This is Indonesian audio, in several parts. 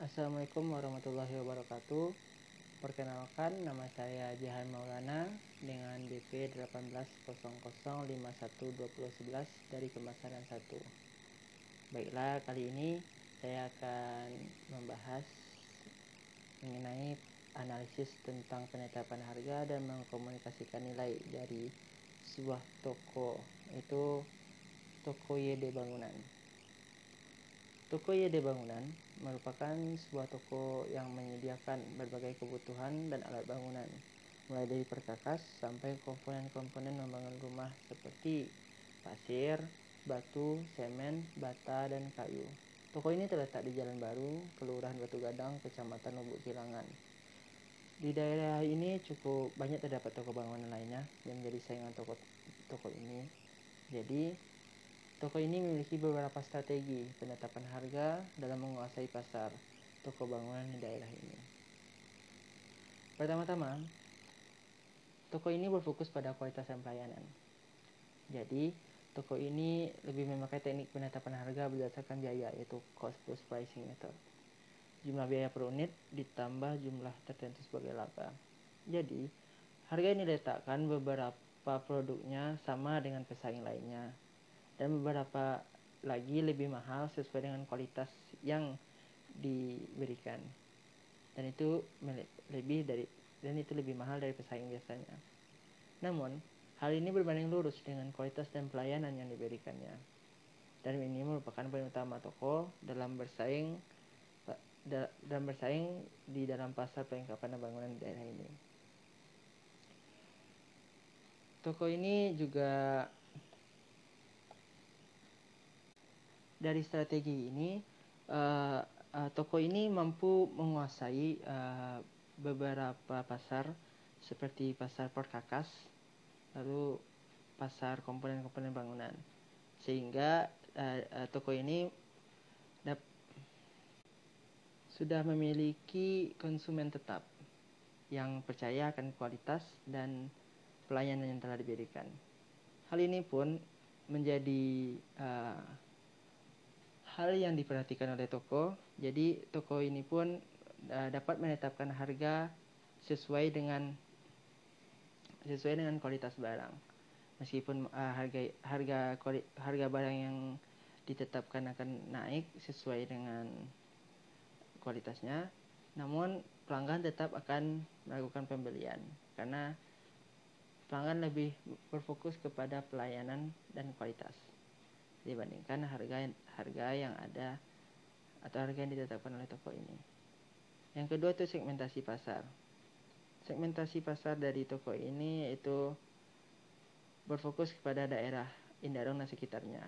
Assalamualaikum warahmatullahi wabarakatuh. Perkenalkan, nama saya Jahan Maulana dengan DP 1800512011 dari Kemasaran 1. Baiklah, kali ini saya akan membahas mengenai analisis tentang penetapan harga dan mengkomunikasikan nilai dari sebuah toko, itu toko YD Bangunan. Toko YD Bangunan merupakan sebuah toko yang menyediakan berbagai kebutuhan dan alat bangunan, mulai dari perkakas sampai komponen-komponen membangun rumah seperti pasir, batu, semen, bata, dan kayu. Toko ini terletak di Jalan Baru, Kelurahan Batu Gadang, Kecamatan Lubuk Kilangan. Di daerah ini cukup banyak terdapat toko bangunan lainnya yang menjadi saingan toko toko ini. Jadi Toko ini memiliki beberapa strategi penetapan harga dalam menguasai pasar toko bangunan di daerah ini. Pertama-tama, toko ini berfokus pada kualitas dan pelayanan. Jadi, toko ini lebih memakai teknik penetapan harga berdasarkan biaya yaitu cost plus pricing method. Jumlah biaya per unit ditambah jumlah tertentu sebagai laba. Jadi, harga ini diletakkan beberapa produknya sama dengan pesaing lainnya dan beberapa lagi lebih mahal sesuai dengan kualitas yang diberikan dan itu lebih dari dan itu lebih mahal dari pesaing biasanya. Namun, hal ini berbanding lurus dengan kualitas dan pelayanan yang diberikannya. Dan ini merupakan poin utama toko dalam bersaing dalam bersaing di dalam pasar perlengkapan dan bangunan daerah ini. Toko ini juga dari strategi ini uh, uh, toko ini mampu menguasai uh, beberapa pasar seperti pasar perkakas lalu pasar komponen-komponen bangunan sehingga uh, uh, toko ini sudah memiliki konsumen tetap yang percaya akan kualitas dan pelayanan yang telah diberikan. Hal ini pun menjadi uh, hal yang diperhatikan oleh toko. Jadi toko ini pun uh, dapat menetapkan harga sesuai dengan sesuai dengan kualitas barang. Meskipun uh, harga harga harga barang yang ditetapkan akan naik sesuai dengan kualitasnya, namun pelanggan tetap akan melakukan pembelian karena pelanggan lebih berfokus kepada pelayanan dan kualitas dibandingkan harga harga yang ada atau harga yang ditetapkan oleh toko ini. Yang kedua itu segmentasi pasar. Segmentasi pasar dari toko ini yaitu berfokus kepada daerah Indarong dan sekitarnya.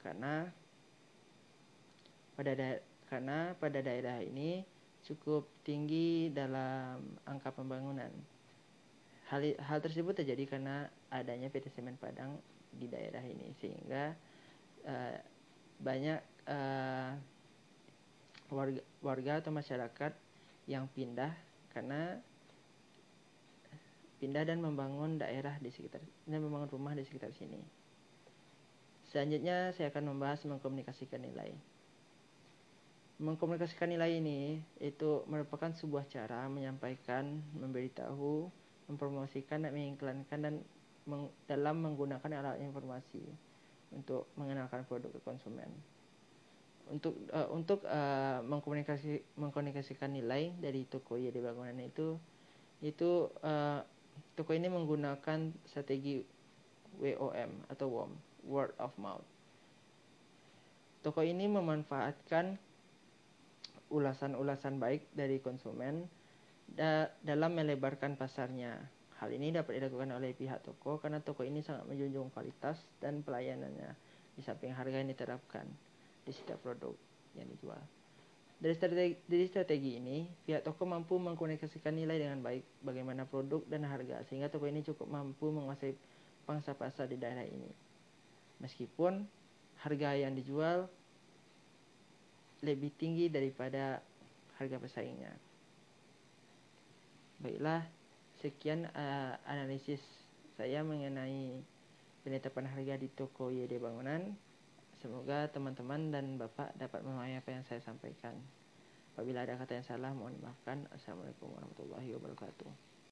Karena pada da karena pada daerah ini cukup tinggi dalam angka pembangunan. Hal, hal tersebut terjadi karena adanya PT Semen Padang di daerah ini sehingga uh, banyak uh, warga warga atau masyarakat yang pindah karena pindah dan membangun daerah di sekitar dan membangun rumah di sekitar sini. Selanjutnya saya akan membahas mengkomunikasikan nilai. Mengkomunikasikan nilai ini itu merupakan sebuah cara menyampaikan, memberitahu, mempromosikan dan mengiklankan dan dalam menggunakan alat informasi untuk mengenalkan produk ke konsumen. Untuk uh, untuk uh, mengkomunikasi mengkomunikasikan nilai dari toko ya di bangunan itu itu uh, toko ini menggunakan strategi WOM atau WOM word of mouth. Toko ini memanfaatkan ulasan-ulasan baik dari konsumen da dalam melebarkan pasarnya Hal ini dapat dilakukan oleh pihak toko karena toko ini sangat menjunjung kualitas dan pelayanannya di samping harga yang diterapkan di setiap produk yang dijual. Dari strategi, dari strategi ini, pihak toko mampu mengkomunikasikan nilai dengan baik bagaimana produk dan harga sehingga toko ini cukup mampu menguasai pangsa pasar di daerah ini. Meskipun harga yang dijual lebih tinggi daripada harga pesaingnya. Baiklah, Sekian uh, analisis saya mengenai penetapan harga di toko YD Bangunan. Semoga teman-teman dan Bapak dapat memahami apa yang saya sampaikan. Apabila ada kata yang salah, mohon dimaafkan. Assalamualaikum warahmatullahi wabarakatuh.